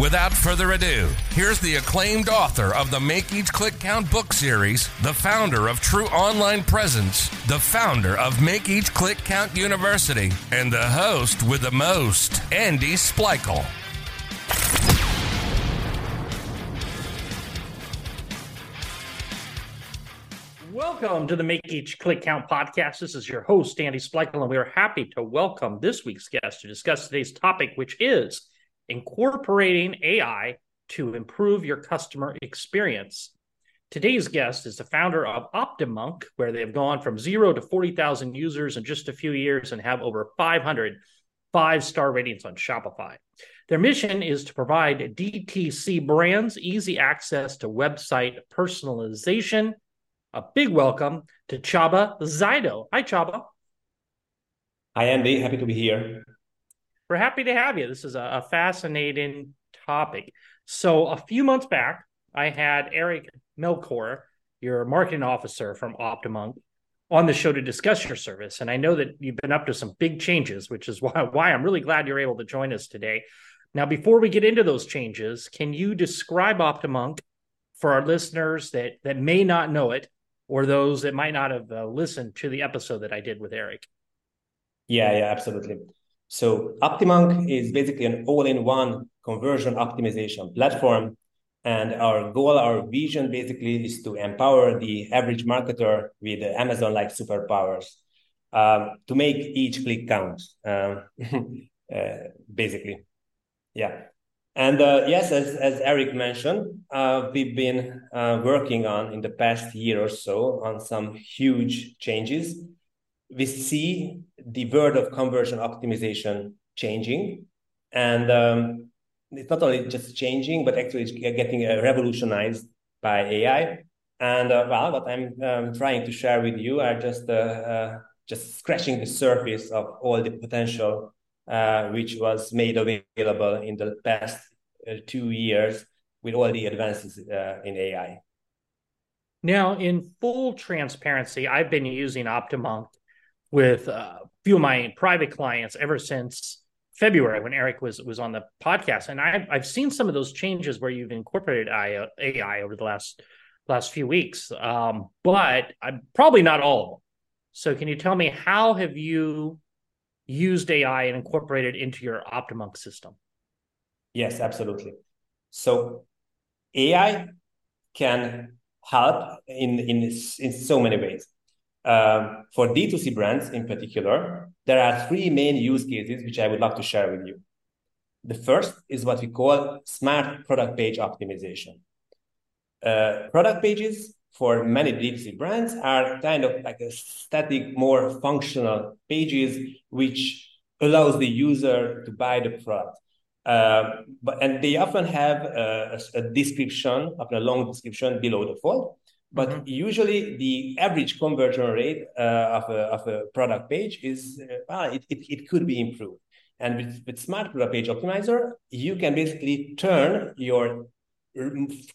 Without further ado, here's the acclaimed author of the Make Each Click Count book series, the founder of True Online Presence, the founder of Make Each Click Count University, and the host with the most, Andy Splichal. Welcome to the Make Each Click Count podcast. This is your host, Andy Splichal, and we are happy to welcome this week's guest to discuss today's topic, which is incorporating AI to improve your customer experience. Today's guest is the founder of OptiMonk, where they have gone from zero to 40,000 users in just a few years and have over 500 five star ratings on Shopify. Their mission is to provide DTC brands easy access to website personalization. A big welcome to Csaba Zajdó. Hi, Csaba. Hi, Andy. Happy to be here we're happy to have you. This is a, a fascinating topic. So, a few months back, I had Eric Melchior, your marketing officer from OptiMonk, on the show to discuss your service. And I know that you've been up to some big changes, which is why, why I'm really glad you're able to join us today. Now, before we get into those changes, can you describe OptiMonk for our listeners that that may not know it, or those that might not have uh, listened to the episode that I did with Eric? Yeah, yeah, absolutely. So OptiMonk is basically an all-in-one conversion optimization platform. And our goal, our vision basically is to empower the average marketer with Amazon-like superpowers um, to make each click count, um, uh, basically. Yeah. And uh, yes, as, as Eric mentioned, uh, we've been uh, working on in the past year or so on some huge changes we see the word of conversion optimization changing. And um, it's not only just changing, but actually getting uh, revolutionized by AI. And uh, well, what I'm um, trying to share with you are just uh, uh just scratching the surface of all the potential uh, which was made available in the past uh, two years with all the advances in AI. Now, in full transparency, I've been using OptiMonk with a few of my private clients ever since February when Eric was was on the podcast, and I've I've seen some of those changes where you've incorporated AI over the last last few weeks, um, but I'm probably not all. So, can you tell me how have you used AI and incorporated into your OptiMonk system? Yes, absolutely. So, AI can help in in in so many ways. Um, for D2C brands in particular, there are three main use cases which I would love to share with you. The first is what we call smart product page optimization. Uh, product pages for many D2C brands are kind of like a static, more functional pages which allows the user to buy the product. Uh, but and they often have a, a description, often a long description below the fold. But mm-hmm. usually, the average conversion rate uh, of, a, of a product page is uh, well, it, it, it could be improved. And with, with Smart Product Page Optimizer, you can basically turn your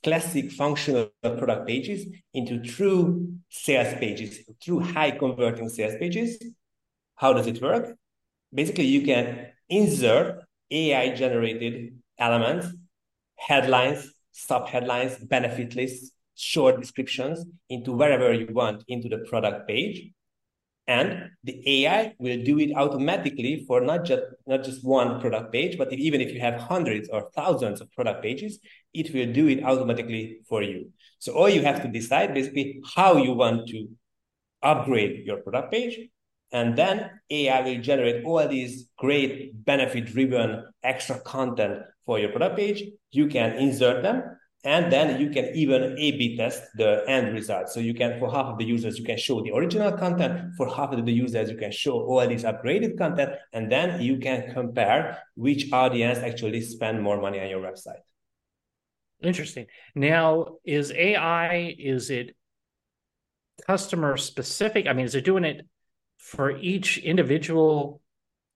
classic functional product pages into true sales pages, true high converting sales pages. How does it work? Basically, you can insert AI generated elements, headlines, sub headlines, benefit lists, short descriptions into wherever you want into the product page. And the ai will do it automatically for not just not just one product page but even if you have hundreds or thousands of product pages it will do it automatically for you. So all you have to decide basically how you want to upgrade your product page. And then ai will generate all these great benefit driven extra content for your product page. You can insert them and then you can even A/B test the end result. So you can, for half of the users, you can show the original content. For half of the users, you can show all this upgraded content, and then you can compare which audience actually spend more money on your website. Interesting. Now, is AI, is it customer specific? I mean, is it doing it for each individual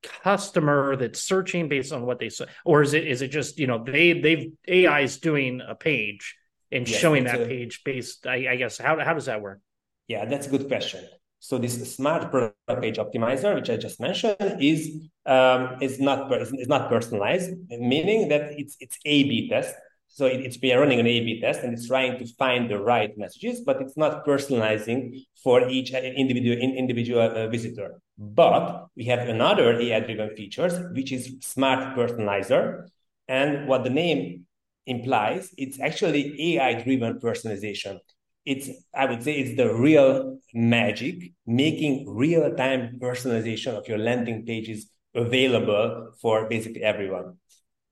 customer that's searching based on what they say or is it is it just you know they they've ai is doing a page and yes, showing that a, page based I, I, guess how, how does that work? Yeah that's a good question. So this smart product page optimizer which i just mentioned is um, is not is not personalized meaning that it's it's a b test so it, it's running an A/B test and it's trying to find the right messages, but it's not personalizing for each individual individual uh, visitor. But we have another AI-driven features, which is Smart Personalizer, and what the name implies, it's actually AI-driven personalization. It's I would say it's the real magic, making real-time personalization of your landing pages available for basically everyone.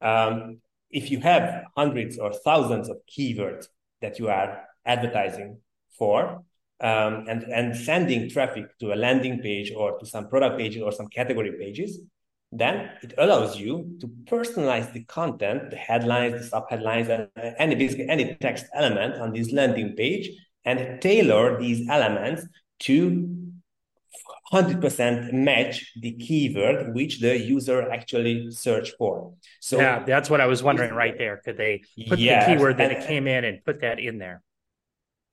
Um, if you have hundreds or thousands of keywords that you are advertising for um, and, and sending traffic to a landing page or to some product pages or some category pages, then it allows you to personalize the content, the headlines, the subheadlines, and any basically any text element on this landing page and tailor these elements to 100% match the keyword which the user actually searched for. So yeah, that's what I was wondering right there. Could they put yes, the keyword that and, it came in and put that in there?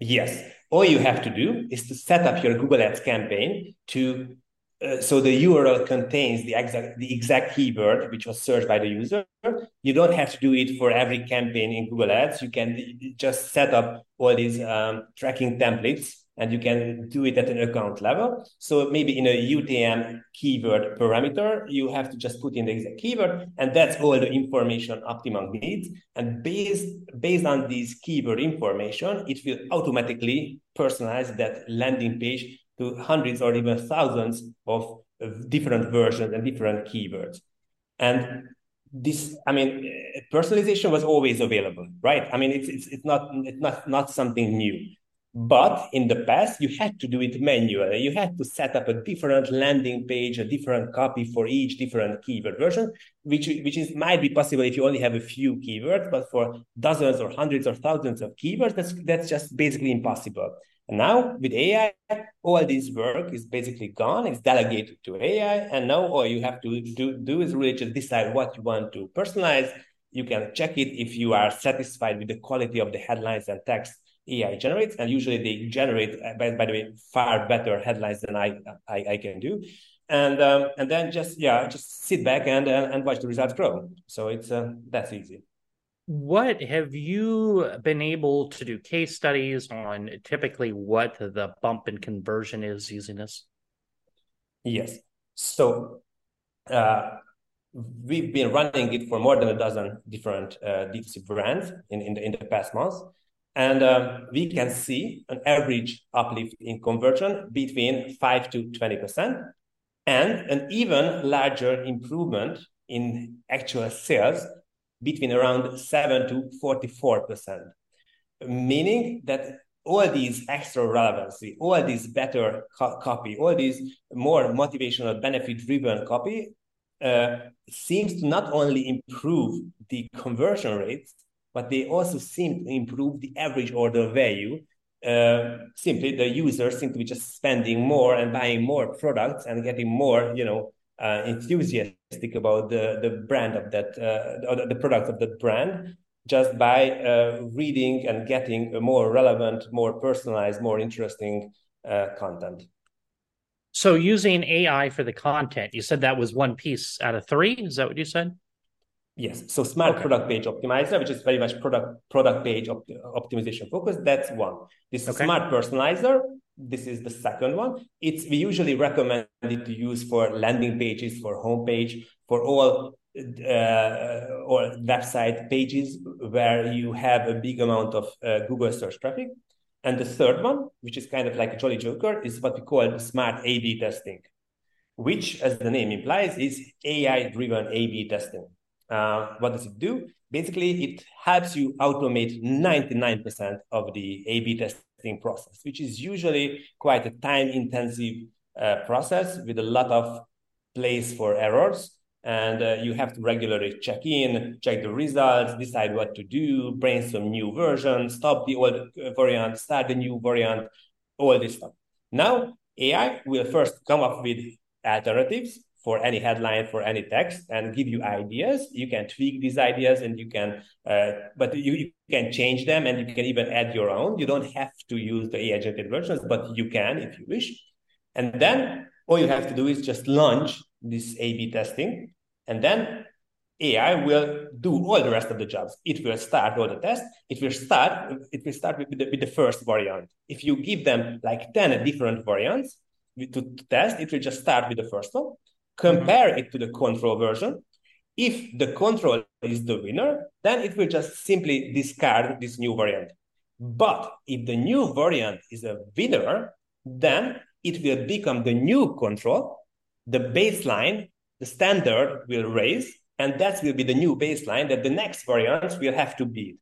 Yes. All you have to do is to set up your Google Ads campaign to uh, so the URL contains the exact the exact keyword which was searched by the user. You don't have to do it for every campaign in Google Ads. You can just set up all these um, tracking templates and you can do it at an account level. So maybe in a UTM keyword parameter, you have to just put in the exact keyword, and that's all the information OptiMonk needs. And based based on this keyword information, it will automatically personalize that landing page to hundreds or even thousands of different versions and different keywords. And this, I mean, personalization was always available, right? I mean, it's it's, it's not it's not not something new but in the past, you had to do it manually. You had to set up a different landing page, a different copy for each different keyword version, which, which is might be possible if you only have a few keywords, but for dozens or hundreds or thousands of keywords, that's that's just basically impossible. And now with AI, all this work is basically gone. It's delegated to AI, and now all you have to do, do is really just decide what you want to personalize. You can check it if you are satisfied with the quality of the headlines and text AI generates, and usually they generate, uh, by, by the way, far better headlines than I I, I can do, and um, and then just yeah, just sit back and uh, and watch the results grow. So it's uh, that's easy. What have you been able to do case studies on? Typically, what the bump in conversion is using this? Yes, so. Uh, we've been running it for more than a dozen different uh, D2C brands in, in, the, in the past months. And um, we can see an average uplift in conversion between 5 to 20%, and an even larger improvement in actual sales between around 7 to 44%. Meaning that all these extra relevancy, all this better co- copy, all these more motivational, benefit driven copy uh, seems to not only improve the conversion rates, but they also seem to improve the average order value. Uh, simply, the users seem to be just spending more and buying more products and getting more, you know, uh, enthusiastic about the, the brand of that, uh, the product of that brand, just by uh, reading and getting a more relevant, more personalized, more interesting uh, content. So, using AI for the content, you said that was one piece out of three. Is that what you said? Yes. So smart okay. product page optimizer, which is very much product product page op- optimization focus. That's one. This okay. smart personalizer. This is the second one. It's we usually recommend it to use for landing pages, for homepage, for all uh, or website pages where you have a big amount of uh, Google search traffic. And the third one, which is kind of like a jolly joker, is what we call smart A/B testing, which, as the name implies, is AI-driven A/B testing. Uh, what does it do? Basically, it helps you automate 99% of the A/B testing process, which is usually quite a time-intensive uh, process with a lot of place for errors. and uh, you have to regularly check in, check the results, decide what to do, brainstorm new versions, stop the old variant, start the new variant, all this stuff. Now, AI will first come up with alternatives for any headline, for any text, and give you ideas. You can tweak these ideas, and you can, uh, but you, you, can change them, and you can even add your own. You don't have to use the AI generated versions, but you can if you wish. And then all you have to do is just launch this A/B testing, and then AI will do all the rest of the jobs. It will start all the tests. It will start. It will start with the, with the first variant. If you give them like ten different variants to test, it will just start with the first one, compare mm-hmm. it to the control version. If the control is the winner, then it will just simply discard this new variant. But if the new variant is a winner, then it will become the new control. The baseline the standard will raise, and that will be the new baseline that the next variants will have to beat.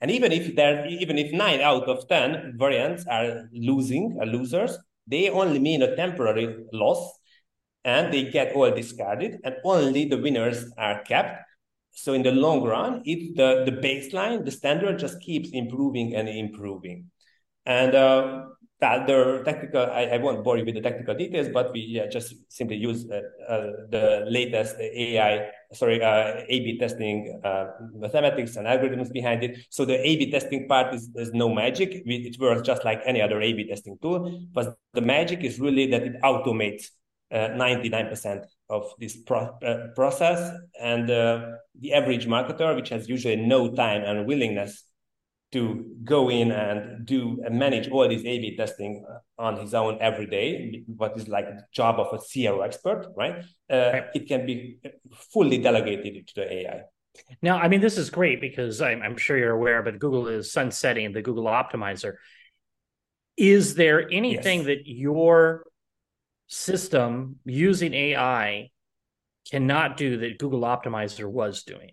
And even if there, even if nine out of ten variants are losing, are losers, they only mean a temporary loss, and they get all discarded, and only the winners are kept. So in the long run, if the, the baseline, the standard just keeps improving and improving. And uh, the other technical, I, I, won't bore you with the technical details, but we yeah, just simply use uh, uh, the latest AI, sorry, uh, A/B testing uh, mathematics and algorithms behind it. So the A/B testing part is, is no magic. It works just like any other A/B testing tool, but the magic is really that it automates 99% uh, of this pro- uh, process, and the average marketer, which has usually no time and willingness to go in and do and manage all this A/B testing on his own every day, what is like the job of a CRO expert, right? Uh, right. It can be fully delegated to the AI. Now, I mean, this is great because I'm, I'm sure you're aware, but Google is sunsetting the Google Optimizer. Is there anything yes. that your system using AI cannot do that Google Optimizer was doing?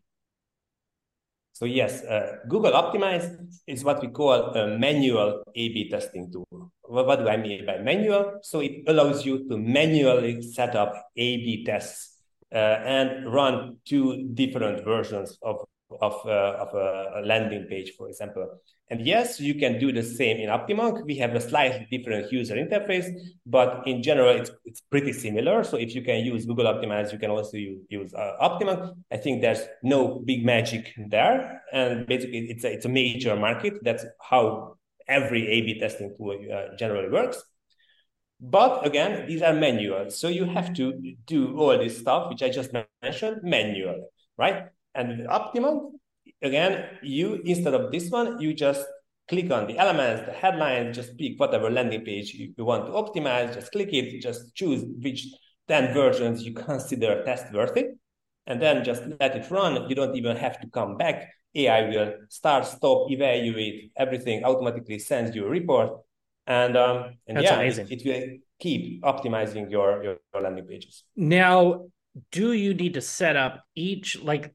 So yes, uh, Google Optimize is what we call a manual A/B testing tool. What do I mean by manual? So it allows you to manually set up A/B tests uh, and run two different versions of of, uh, of a landing page, for example. And yes, you can do the same in OptiMonk. We have a slightly different user interface, but in general, it's, it's pretty similar. So if you can use Google Optimize, you can also use, use uh. I think there's no big magic there. And basically, it's a, it's a major market. That's how every A-B testing tool uh, generally works. But again, these are manual. So you have to do all this stuff, which I just mentioned, manually, right? And with OptiMonk, again, you instead of this one, you just click on the elements, the headline, just pick whatever landing page you, you want to optimize, just click it, just choose which 10 versions you consider test worthy, and then just let it run. You don't even have to come back. AI will start, stop, evaluate everything, automatically sends you a report. And, um, and That's yeah, amazing. It, it will keep optimizing your, your, your landing pages. Now, do you need to set up each like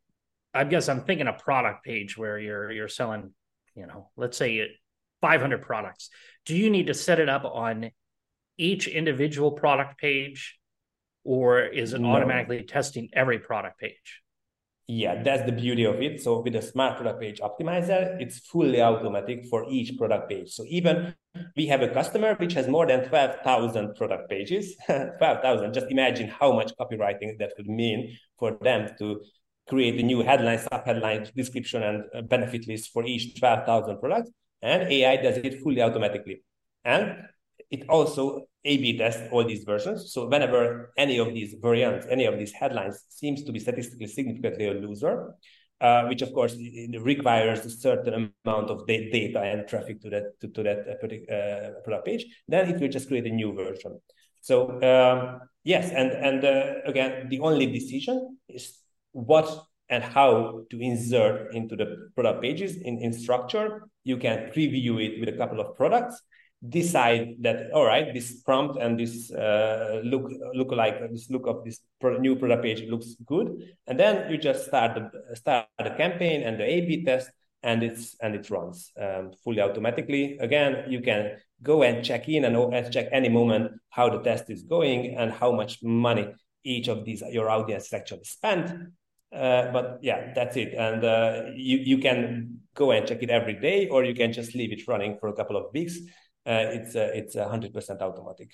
I guess I'm thinking a product page where you're you're selling, you know, let's say 500 products. Do you need to set it up on each individual product page, or is it no. automatically testing every product page? Yeah, that's the beauty of it. So with the smart product page optimizer, it's fully automatic for each product page. So even we have a customer which has more than 12,000 product pages, 12,000. Just imagine how much copywriting that would mean for them to create a new headline, sub-headline, description, and benefit list for each 12,000 products. And AI does it fully automatically. And it also A-B tests all these versions. So whenever any of these variants, any of these headlines seems to be statistically significantly a loser, uh, which of course requires a certain amount of data and traffic to that to, to that uh, uh, product page, then it will just create a new version. So um, yes, and and uh, again, the only decision is what and how to insert into the product pages in, in structure. You can preview it with a couple of products, decide that all right, this prompt and this uh, look look like this look of this new product page looks good, and then you just start the start the campaign and the A/B test, and it's and it runs um, fully automatically. Again, you can go and check in and check any moment how the test is going and how much money each of these your audience is actually spent. Uh, but yeah, that's it. And uh, you you can go and check it every day, or you can just leave it running for a couple of weeks. Uh, it's uh, it's hundred percent automatic.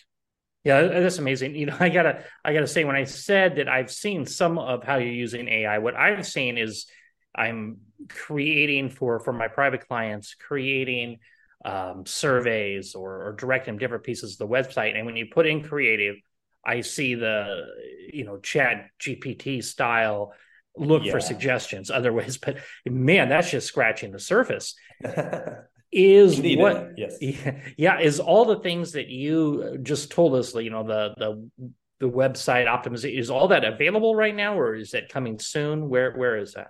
Yeah, that's amazing. You know, I gotta I gotta say when I said that I've seen some of how you're using AI, what I've seen is I'm creating for for my private clients, creating um, surveys or, or direct them different pieces of the website. And when you put in creative, I see the you know chat GPT style look yeah. for suggestions other ways but man that's just scratching the surface is what yes yeah is all the things that you just told us you know the the the website optimization is all that available right now or is that coming soon where where is that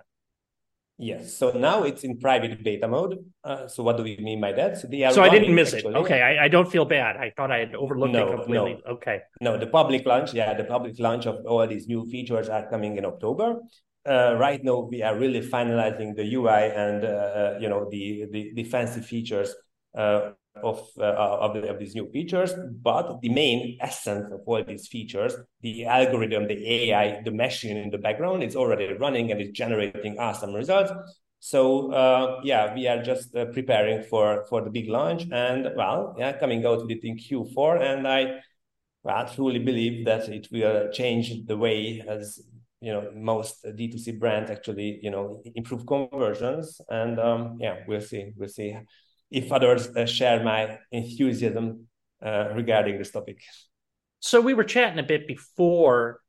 Yes. So now it's in private beta mode. Uh, so what do we mean by that? So, so I didn't miss actually. it. Okay. I, I, don't feel bad. I thought I had overlooked no, it completely. No. Okay. No, the public launch. Yeah, the public launch of all these new features are coming in October. Uh, right now, we are really finalizing the UI and uh, uh, you know the, the, the fancy features uh, of, uh, of, the, of, these new features, but the main essence of all these features, the algorithm, the AI, the machine in the background, is already running and is generating awesome results. So uh, yeah, we are just uh, preparing for for the big launch, and well, yeah, coming out with it in Q4, and I well, truly believe that it will change the way as you know most D2C brands actually you know improve conversions, and um, yeah, we'll see, we'll see if others uh, share my enthusiasm uh, regarding this topic. So we were chatting a bit before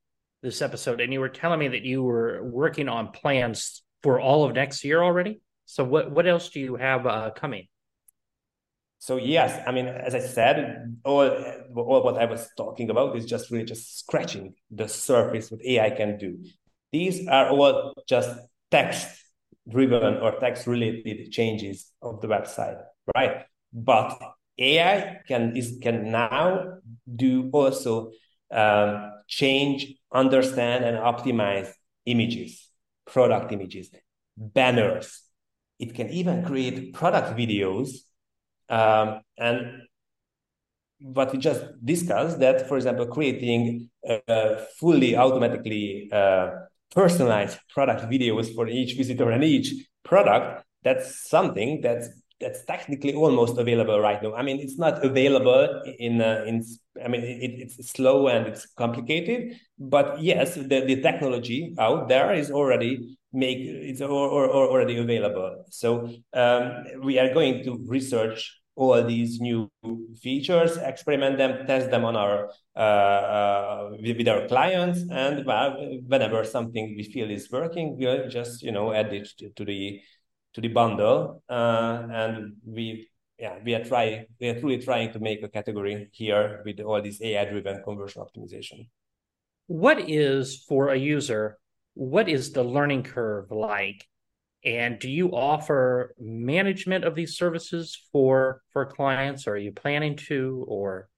this episode, and you were telling me that you were working on plans for all of next year already. So what what else do you have uh, coming? So yes, I mean, as I said, all, all what I was talking about is just really just scratching the surface what AI can do. These are all just text driven or text related changes of the website, right? But AI can is can now do also um, change, understand, and optimize images, product images, banners. It can even create product videos. Um, and what we just discussed that, for example, creating uh, fully automatically uh, personalized product videos for each visitor and each product, that's something that's that's technically almost available right now. I mean, it's not available in uh, in. I mean, it, it's slow and it's complicated, but yes, the, the technology out there is already make it's or, already available. So um, we are going to research all these new features, experiment them, test them on our uh, uh, with our clients, and well, whenever something we feel is working, we'll just you know add it to, to the to the bundle, uh, and we yeah we are trying we are truly trying to make a category here with all this AI driven conversion optimization. What is for a user? What is the learning curve like and do you offer management of these services for for clients? Or are you planning to, or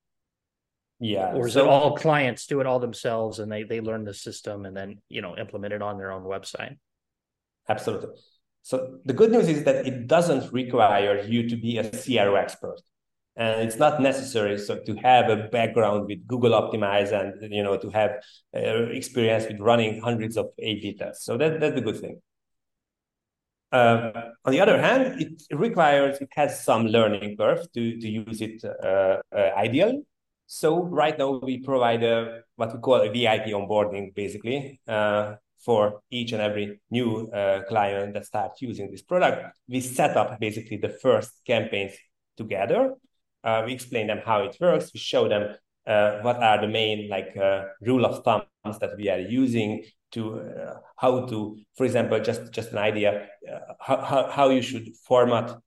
yeah, or is so, it all clients do it all themselves and they they learn the system and then you know implement it on their own website? Absolutely. So the good news is that it doesn't require you to be a CRO expert and it's not necessary so to have a background with google optimize and you know to have uh, experience with running hundreds of a b tests so that, that's a good thing uh, on the other hand, it requires, it has some learning curve to, to use it uh, uh, ideally. So right now we provide a, what we call a VIP onboarding, basically, uh, for each and every new uh, client that starts using this product. We set up basically the first campaigns together. Uh, we explain them how it works. We show them what are the main like rule of thumbs that we are using to uh, how to, for example, just just an idea, uh, how, how, how you should format uh,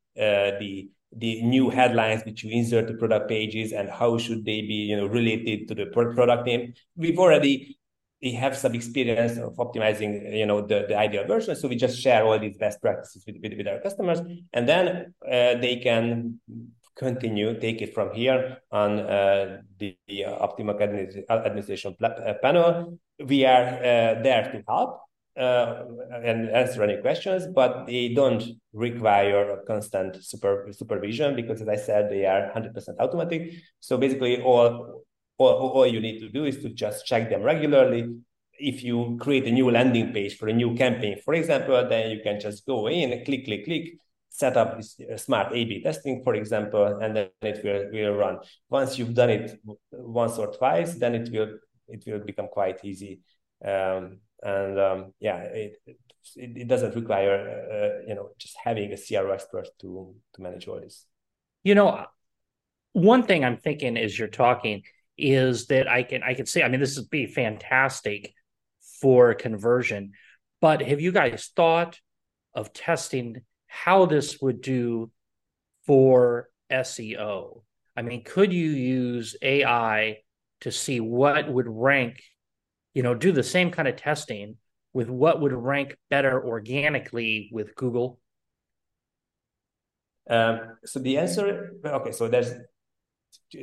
the the new headlines which you insert to product pages and how should they be you know related to the product name. We've already we have some experience of optimizing you know the, the ideal version so we just share all these best practices with, with, with our customers and then uh, they can continue take it from here on uh, the, the administration uh, panel we are uh, there to help uh, and answer any questions, but they don't require constant super, supervision because, as I said, they are 100% automatic. So basically, all all, all you need to do is to just check them regularly. If you create a new landing page for a new campaign, for example, then you can just go in, click, click, click, set up this uh, smart A/B testing, for example, and then it will, will run. Once you've done it once or twice, then it will it will become quite easy. Um, and um, yeah, it, it, it doesn't require uh, you know just having a CRO expert to to manage all this. You know, one thing I'm thinking as you're talking is that I can I can see. I mean this would be fantastic for conversion, but have you guys thought of testing how this would do for SEO? I mean, could you use AI to see what would rank, you know, do the same kind of testing with what would rank better organically with Google? Um, so the answer, okay, so there's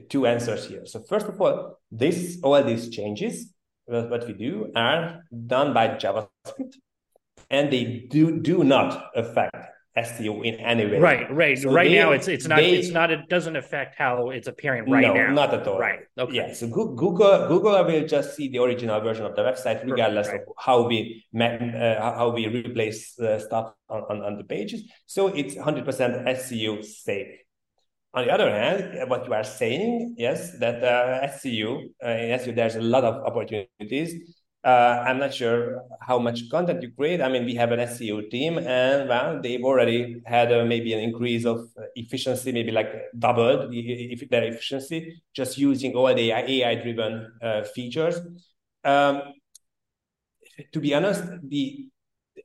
two answers here. So first of all, this all these changes, what we do, are done by JavaScript, and they do do not affect SEO in any way. Right, right. So right they, now, it's it's not they, it's not it doesn't affect how it's appearing right no, now. not at all. Right. Okay. Yeah. So Google Google will just see the original version of the website, regardless right. of how we uh, how we replace uh, stuff on, on, on the pages. So it's hundred percent SEO safe. On the other hand, what you are saying, yes, that uh, SEO, uh, in SEO, there's a lot of opportunities uh, I'm not sure how much content you create. I mean, we have an SEO team, and well, they've already had uh, maybe an increase of efficiency, maybe like doubled if their efficiency, just using all the AI-driven uh, features. Um, to be honest, we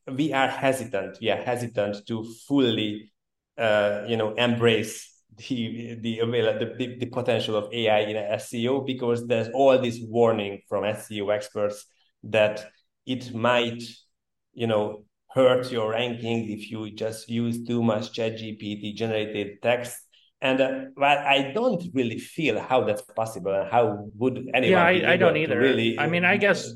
we are hesitant. We are hesitant to fully, uh, you know, embrace the the, the the potential of AI in SEO because there's all this warning from SEO experts that it might, you know, hurt your ranking if you just use too much ChatGPT generated text. And uh, well, I don't really feel how that's possible and how would anyone. Yeah, I, I don't either. Really, I mean, I guess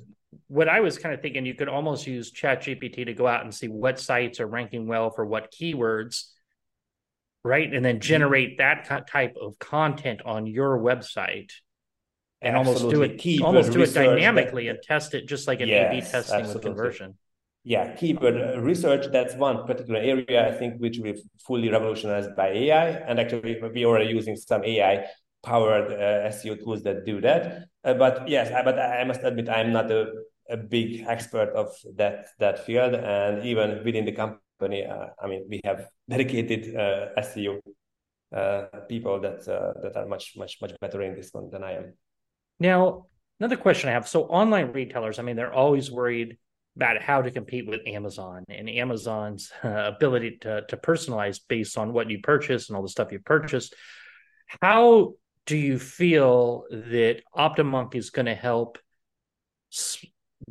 what I was kind of thinking, you could almost use ChatGPT to go out and see what sites are ranking well for what keywords, right? And then mm-hmm. generate that type of content on your website and almost do it almost do it dynamically that, and test it just like an yes, A/B testing absolutely. with conversion. Yeah, keyword research. That's one particular area I think which we've fully revolutionized by AI, and actually we already using some AI powered uh, SEO tools that do that. Uh, but yes, I, but I must admit I'm not a, a big expert of that that field, and even within the company, uh, I mean we have dedicated uh, SEO uh, people that uh, that are much much much better in this one than I am. Now, another question I have so, online retailers, I mean, they're always worried about how to compete with Amazon and Amazon's uh, ability to, to personalize based on what you purchase and all the stuff you purchased. How do you feel that Optimonk is going to help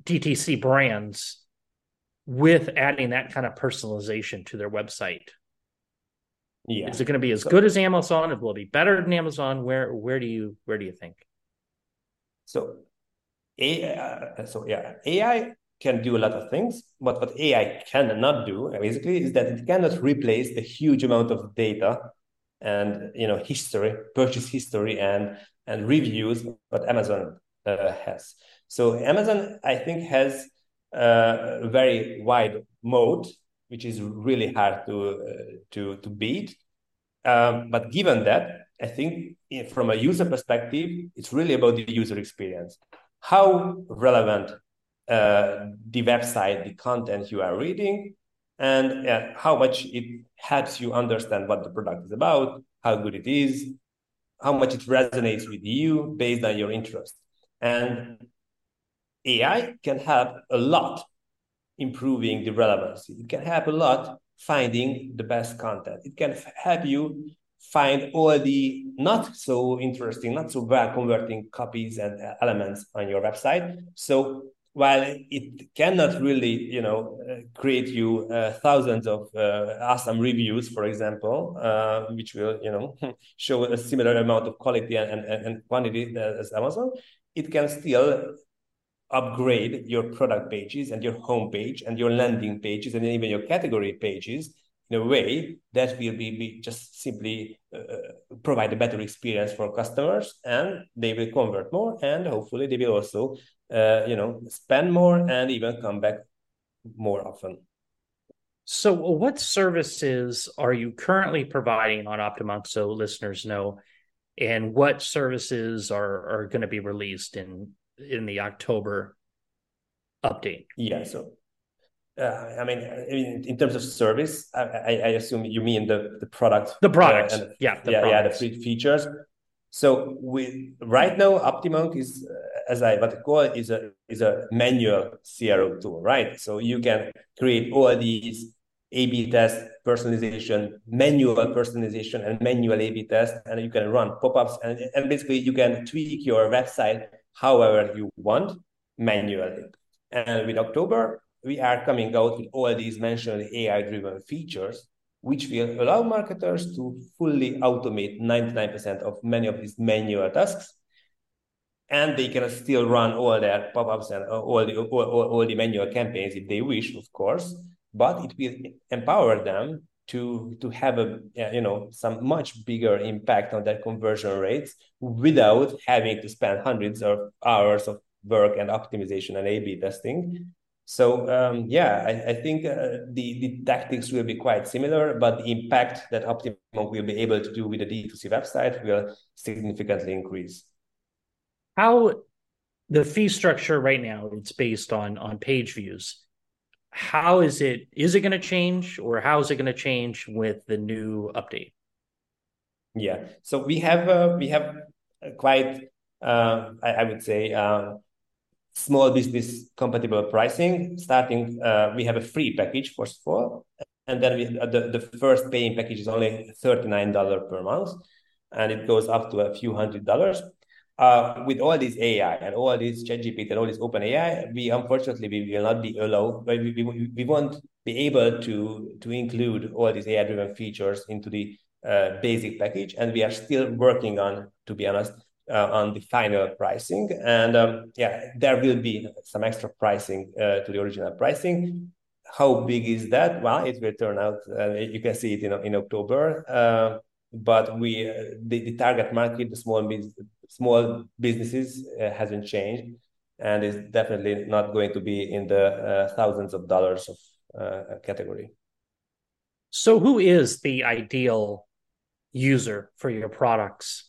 DTC brands with adding that kind of personalization to their website? Yeah. Is it going to be as good as Amazon? It will it be better than Amazon? Where where do you where do you think? So, AI, so yeah, AI can do a lot of things, but what AI cannot do basically is that it cannot replace a huge amount of data and you know history, purchase history, and and reviews what Amazon uh, has. So Amazon, I think, has a very wide moat, which is really hard to uh, to to beat. Um, but given that, I think from a user perspective, it's really about the user experience. How relevant uh, the website, the content you are reading, and uh, how much it helps you understand what the product is about, how good it is, how much it resonates with you based on your interest. And AI can help a lot improving the relevancy. It can help a lot finding the best content. It can help you find all the not so interesting, not so well converting copies and uh, elements on your website. So while it cannot really, you know, uh, create you uh, thousands of uh, awesome reviews, for example, uh, which will, you know, show a similar amount of quality and, and, and quantity as Amazon, it can still upgrade your product pages and your home page and your landing pages and even your category pages in a way that will be, be just simply uh, provide a better experience for customers and they will convert more and hopefully they will also uh, you know spend more and even come back more often. So what services are you currently providing on optimonk so listeners know? And what services are are going to be released in in the october update? Yeah so uh, I mean, in, in, terms of service, I, I, I, assume you mean the, the product. The product, uh, and, yeah, the yeah, products. yeah, the features. So we right now, Optimonk is, uh, as I what I call it, is a is a manual CRO tool, right? So you can create all these A/B test, personalization, manual personalization, and manual A/B test, and you can run pop-ups, and, and basically you can tweak your website however you want manually. And with October, we are coming out with all these mentioned AI-driven features, which will allow marketers to fully automate 99% of many of these manual tasks. And they can still run all their pop-ups and uh, all the, all, all, all the manual campaigns if they wish, of course, but it will empower them to to have a uh, you know some much bigger impact on their conversion rates without having to spend hundreds of hours of work and optimization and A/B testing so um, yeah, I, I think uh, the, the tactics will be quite similar, but the impact that Optimonk will be able to do with the D2C website will significantly increase. How the fee structure right now, it's based on on page views. How is it? Is it going to change, or how is it going to change with the new update? Yeah, so we have uh, we have quite uh, I, I, would say uh, small business compatible pricing. Starting, uh, we have a free package first of all, and then we, uh, the the first paying package is only thirty nine dollar per month, and it goes up to a few hundred dollars. Uh, with all this AI and all this ChatGPT and all this open AI, we unfortunately we will not be allowed, we, we, we won't be able to to include all these AI driven features into the uh, basic package, and we are still working on, to be honest, uh, on the final pricing. And um, yeah, there will be some extra pricing uh, to the original pricing. How big is that? Well, it will turn out. Uh, you can see it in in October. Uh, but we uh, the, the target market, the small small businesses, uh, hasn't changed, and is definitely not going to be in the thousands of dollars of category. So, who is the ideal user for your products?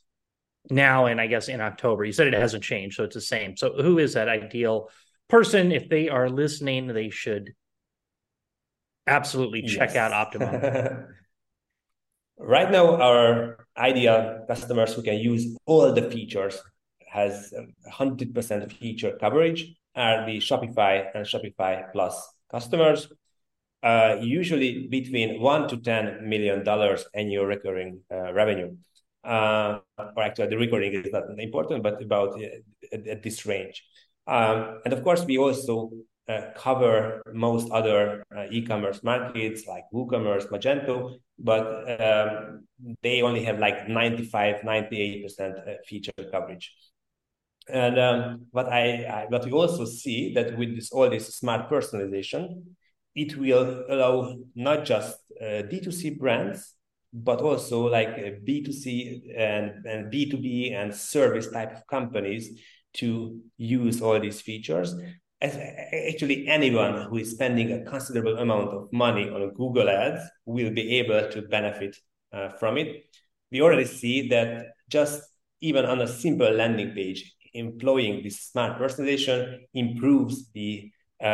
Now and I guess in October. You said it hasn't changed, so it's the same. So who is that ideal person? If they are listening, they should absolutely check yes. out Optimonk. right now, our ideal customers who can use all the features has 100% feature coverage are the Shopify and Shopify Plus customers. Uh, usually between one to ten million dollars annual recurring uh, revenue uh, or actually the recording is not important, but about uh, at, at, this range. Um, and of course, we also uh, cover most other uh, e-commerce markets like WooCommerce, Magento, but um, they only have like 95, 98% uh, feature coverage. And um, what I, I, what we also see that with this all this smart personalization, it will allow not just uh, D2C brands but also like B2C and, and B2B and service type of companies to use all these features. As actually anyone who is spending a considerable amount of money on Google Ads will be able to benefit uh, from it. We already see that just even on a simple landing page, employing this smart personalization improves the uh,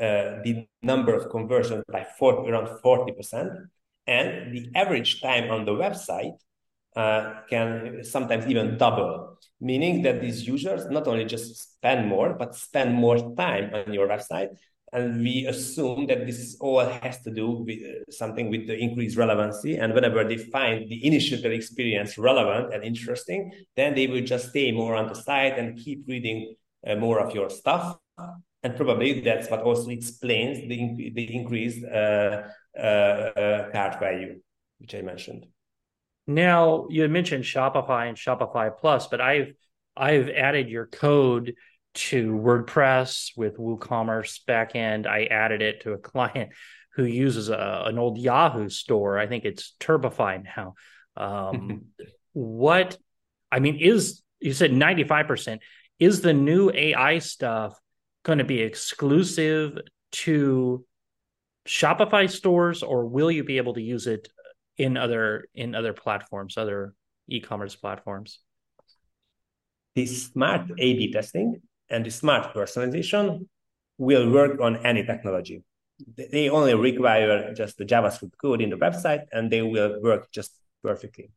uh, the number of conversions by 40, around 40%. And the average time on the website uh, can sometimes even double, meaning that these users not only just spend more, but spend more time on your website. And we assume that this all has to do with uh, something with the increased relevancy. And whenever they find the initial experience relevant and interesting, then they will just stay more on the site and keep reading uh, more of your stuff. And probably that's what also explains the, the increased uh, cart value, which I mentioned. Now you mentioned Shopify and Shopify Plus, but I've I've added your code to WordPress with WooCommerce backend. I added it to a client who uses a, an old Yahoo store. I think it's Turbify now. Um, what I mean is you said 95% is the new AI stuff going to be exclusive to Shopify stores or will you be able to use it in other in other platforms, other e-commerce platforms? The smart A/B testing and the smart personalization will work on any technology. They only require just the JavaScript code in the website, and they will work just perfectly.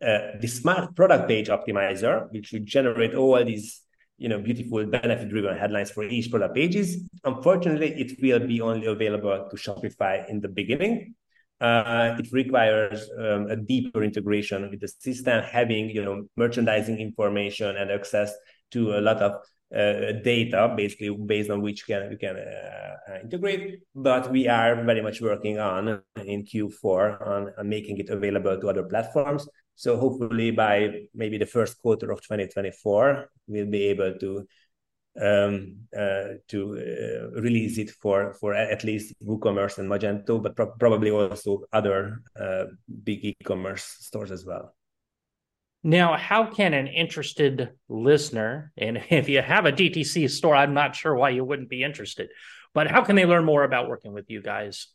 Uh, the smart product page optimizer, which will generate all these you know beautiful benefit driven headlines for each product pages. Unfortunately it will be only available to shopify in the beginning. Uh, it requires um, a deeper integration with the system having you know merchandising information and access to a lot of uh, data basically based on which can we can uh, uh integrate. But we are very much working on in q4 on, on making it available to other platforms so hopefully by maybe the first quarter of 2024, we'll be able to um, uh, to uh, release it for for at least WooCommerce and Magento, but pro- probably also other uh, big e-commerce stores as well. Now, how can an interested listener, and if you have a DTC store, I'm not sure why you wouldn't be interested, but how can they learn more about working with you guys?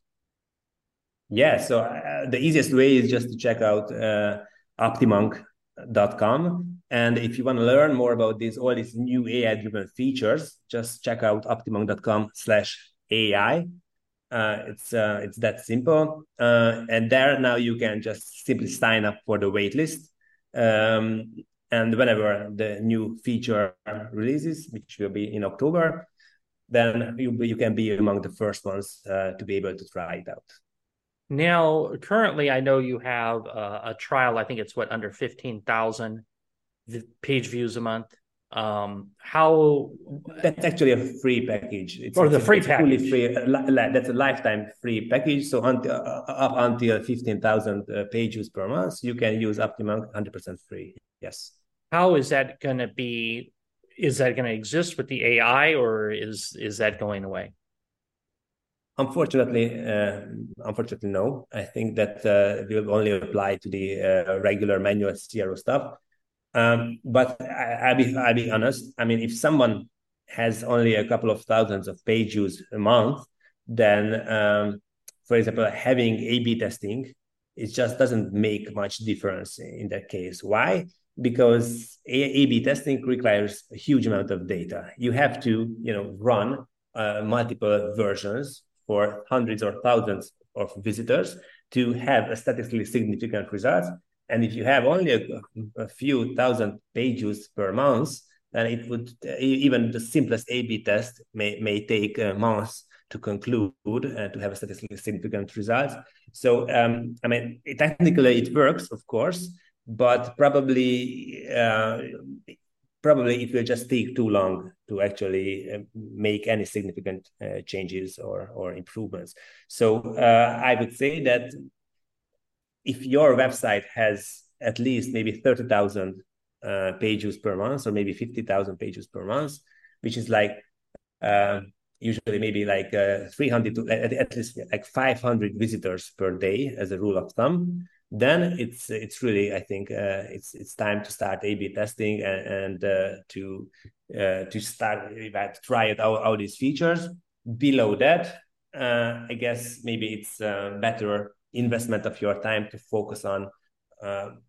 Yeah, so uh, the easiest way is just to check out uh, optimonk.com. And if you want to learn more about these all these new AI-driven features, just check out optimonk.com slash AI. Uh, it's uh, it's that simple. Uh, and there now you can just simply sign up for the waitlist. Um, and whenever the new feature releases, which will be in October, then you, you can be among the first ones uh, to be able to try it out. Now, currently, I know you have a, a trial. I think it's what under fifteen thousand page views a month. Um, how that's actually a free package. It's, or the free package. Fully free. That's a lifetime free package. So until uh, up until fifteen thousand uh, page views per month, you can use OptiMonk hundred percent free. Yes. How is that going to be? Is that going to exist with the AI, or is is that going away? Unfortunately, uh, unfortunately, no. I think that uh, will only apply to the uh, regular manual CRO stuff. Um, but I, will be I'll be honest. I mean, if someone has only a couple of thousands of page views a month, then, um, for example, having A/B testing, it just doesn't make much difference in that case. Why? Because A/B testing requires a huge amount of data. You have to, you know, run uh, multiple versions for hundreds or thousands of visitors to have a statistically significant result. And if you have only a, a few thousand pages per month, then it would even the simplest A/B test may may take uh, months to conclude and to have a statistically significant result. So um, I mean, technically it works, of course, but probably uh, probably it will just take too long to actually uh, make any significant uh, changes or or improvements. So uh, I would say that if your website has at least maybe thirty thousand uh, pages per month, or maybe fifty thousand pages per month, which is like uh, usually maybe like uh, 300 to at, at least like 500 visitors per day as a rule of thumb then it's it's really I think uh, it's it's time to start A/B testing and, and uh, to uh, to start uh, try out all these features. Below that, uh, I guess maybe it's uh, better investment of your time to focus on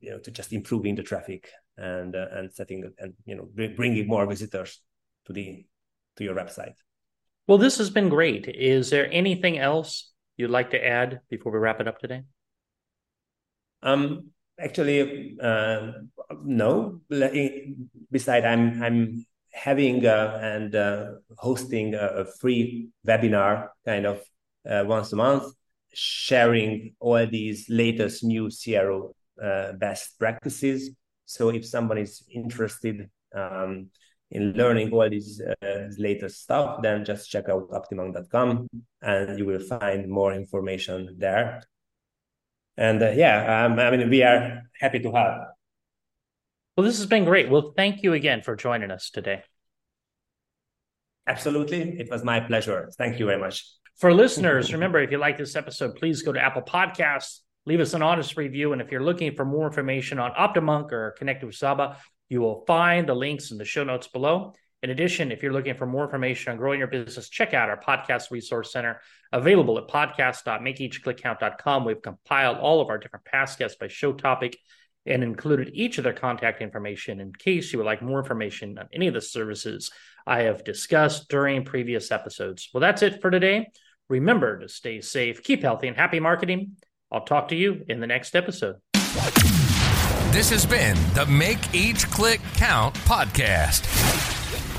you know to just improving the traffic and and setting and you know bringing more visitors to the to your website. Well, this has been great. Is there anything else you'd like to add before we wrap it up today? Um, actually, uh, no. Besides, I'm I'm having uh, and uh, hosting a, a, free webinar kind of uh, once a month, sharing all these latest new CRO uh, best practices. So if someone is interested um, in learning all these uh, latest stuff, then just check out optimonk.com and you will find more information there. And uh, yeah, um, I mean, we are happy to help. Well, this has been great. Well, thank you again for joining us today. Absolutely. It was my pleasure. Thank you very much. For listeners, remember if you like this episode, please go to Apple Podcasts, leave us an honest review. And if you're looking for more information on OptiMonk or Connected with Csaba, you will find the links in the show notes below. In addition, if you're looking for more information on growing your business, check out our podcast resource center available at podcast.makeeachclickcount.com. We've compiled all of our different past guests by show topic and included each of their contact information in case you would like more information on any of the services I have discussed during previous episodes. Well, that's it for today. Remember to stay safe, keep healthy, and happy marketing. I'll talk to you in the next episode. This has been the Make Each Click Count podcast.